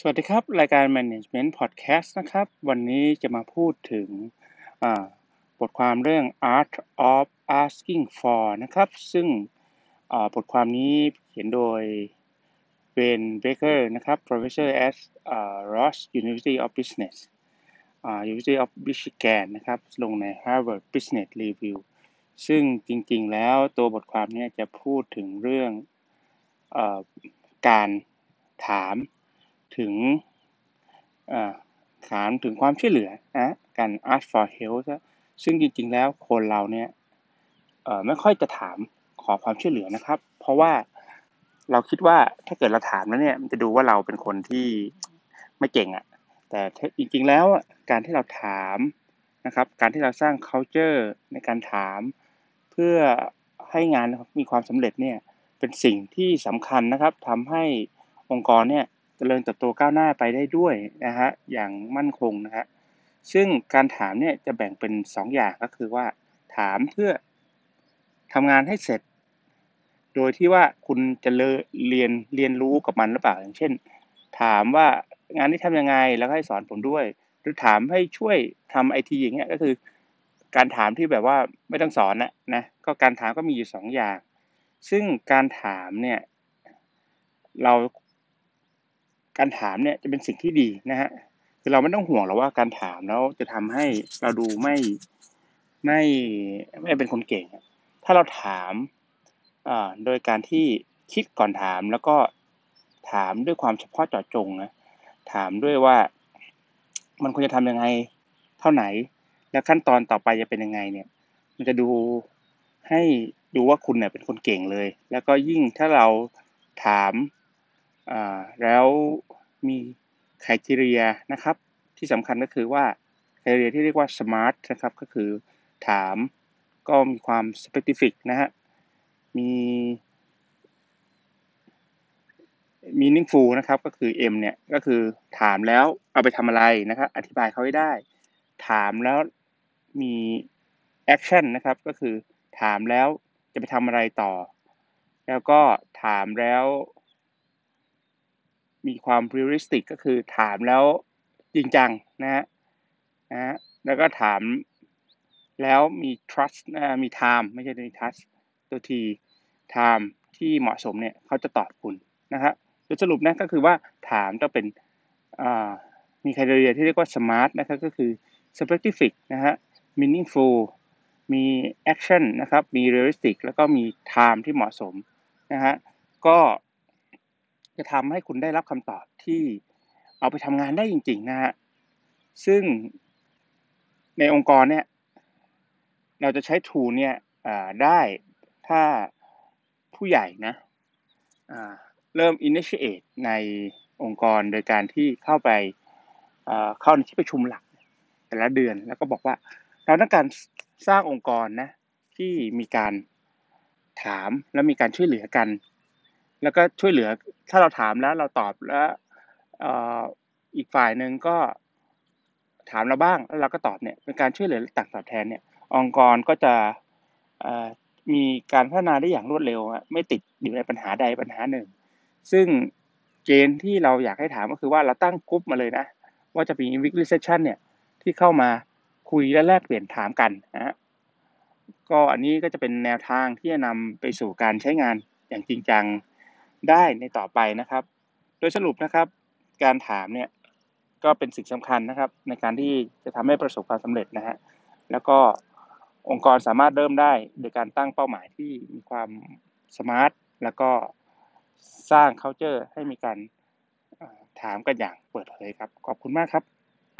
สวัสดีครับ รายการ Management Podcast นะครับ วันนี้จะมาพูดถึงบทความเรื่อง Art of Asking for นะครับ ซึ่งบทความนี้เขียนโดยเบนเบเกอร์นะครับ Professor at Ross University of Business University of Michigan นะครับ ลงใน Harvard Business Review ซึ่งจริงๆแล้วตัวบทความนี้จะพูดถึงเรื่องอการถาม ถึงถามถึงความช่วยเหลือนะการ ask for help ซึ่งจริงๆแล้วคนเราเนี่ยไม่ค่อยจะถามขอความช่วยเหลือนะครับ เพราะว่าเราคิดว่าถ้าเกิดเราถามแล้วเนี่ยมันจะดูว่าเราเป็นคนที่ไม่เก่งอะ่ะแต่จริงๆแล้วการที่เราถามนะครับ การที่เราสร้าง culture ในการถาม เพื่อให้งานมีความสำเร็จเนี่ยเป็นสิ่งที่สำคัญนะครับทำให้องค์กรเนี่ย จริญเติบโตก้าวหน้าไปได้ด้วยนะฮะอย่างมั่นคงนะฮะซึ่งการถามเนี่ยจะแบ่งเป็น 2 อย่างก็คือว่า ถามเพื่อทำงานให้เสร็จ โดยที่ว่าคุณจะเรียนเรียนรู้กับมันหรือเปล่าอย่างเช่น ถามว่างานนี้ทำยังไงแล้วให้สอนผมด้วย หรือถามให้ช่วยทำไอทีอย่างเงี้ยก็คือ การถามที่แบบว่าไม่ต้องสอนนะนะก็การถามก็มีอยู่สองอย่าง ซึ่งการถามเนี่ยเรา การถามเนี่ยจะเป็นสิ่งที่ดีนะฮะคือเราไม่ต้องห่วงหรอกว่าการถามแล้วจะทำให้เราดูไม่ไม่ไม่เป็นคนเก่ง ถ้าเราถามโดยการที่คิดก่อนถามแล้วก็ถามด้วยความเฉพาะเจาะจงนะถามด้วยว่ามันควรจะทำยังไงเท่าไหน แล้วขั้นตอนต่อไปจะเป็นยังไงเนี่ย มันจะดูให้ดูว่าคุณเนี่ยเป็นคนเก่งเลย แล้วก็ยิ่งถ้าเราถาม แล้วมีคุณ r i t e r นะครับที่สำคัญก็คือว่าคุณ r i t e r ที่เรียกว่า smart นะครับก็คือถามก็มีความ specific นะฮะมี meaningful นะครับก็คือ M เนี่ยก็คือถามแล้วเอาไปทำอะไรนะครับอธิบายเขาให้ได้ ถามแล้วมี action นะครับก็คือถามแล้วจะไปทำอะไรต่อ แล้วก็ถามแล้ว มีความ realistic ก็คือถามแล้วจริงจังนะฮะนะฮะแล้วก็ถามแล้วมี trust นะมี time ไม่ใช่มี trust ตัวที time ที่เหมาะสมเนี่ยเขาจะตอบคุณนะฮะโดยสรุปนะก็คือว่าถามต้องเป็นมีคุณเรียที่เรียกว่า smart นะครับก็คือ specific นะฮะ meaningful มี action นะครับ มี realistic แล้วก็มี time ที่เหมาะสมนะฮะก็ จะทำให้คุณได้รับคำตอบที่เอาไปทำงานได้จริง ๆ นะฮะ ซึ่งในองค์กรเนี่ย เราจะใช้ทูเนี่ยได้ถ้าผู้ใหญ่นะเริ่ม initiate ในองค์กรโดยการที่เข้าไปเข้าในที่ประชุมหลัก แต่ละเดือนแล้วก็บอกว่า เราต้องการสร้างองค์กรนะที่มีการถามและมีการช่วยเหลือกัน แล้วก็ช่วยเหลือถ้าเราถามแล้วเราตอบแล้วอีกฝ่ายหนึ่งก็ถามเราบ้างแล้วเราก็ตอบเนี่ยเป็นการช่วยเหลือต่างตอบแทนเนี่ย องค์กรก็จะมีการพัฒนาได้อย่างรวดเร็วไม่ติดอยู่ในปัญหาใดปัญหาหนึ่ง ซึ่งเกณฑ์ที่เราอยากให้ถามก็คือว่าเราตั้งกรุ๊ปมาเลยนะ ว่าจะมี weekly session เนี่ยที่เข้ามาคุยและแลกเปลี่ยนถามกันนะก็อันนี้ก็จะเป็นแนวทางที่จะนำไปสู่การใช้งานอย่างจริงจัง ได้ในต่อไปนะครับ โดยสรุปนะครับ การถามเนี่ยก็เป็นสิ่งสำคัญนะครับ ในการที่จะทำให้ประสบความสำเร็จนะฮะแล้วก็องค์กรสามารถเริ่มได้โดยการตั้งเป้าหมายที่มีความสมาร์ทแล้วก็สร้าง culture ให้มีการถามกันอย่างเปิดเผยครับ ขอบคุณมากครับ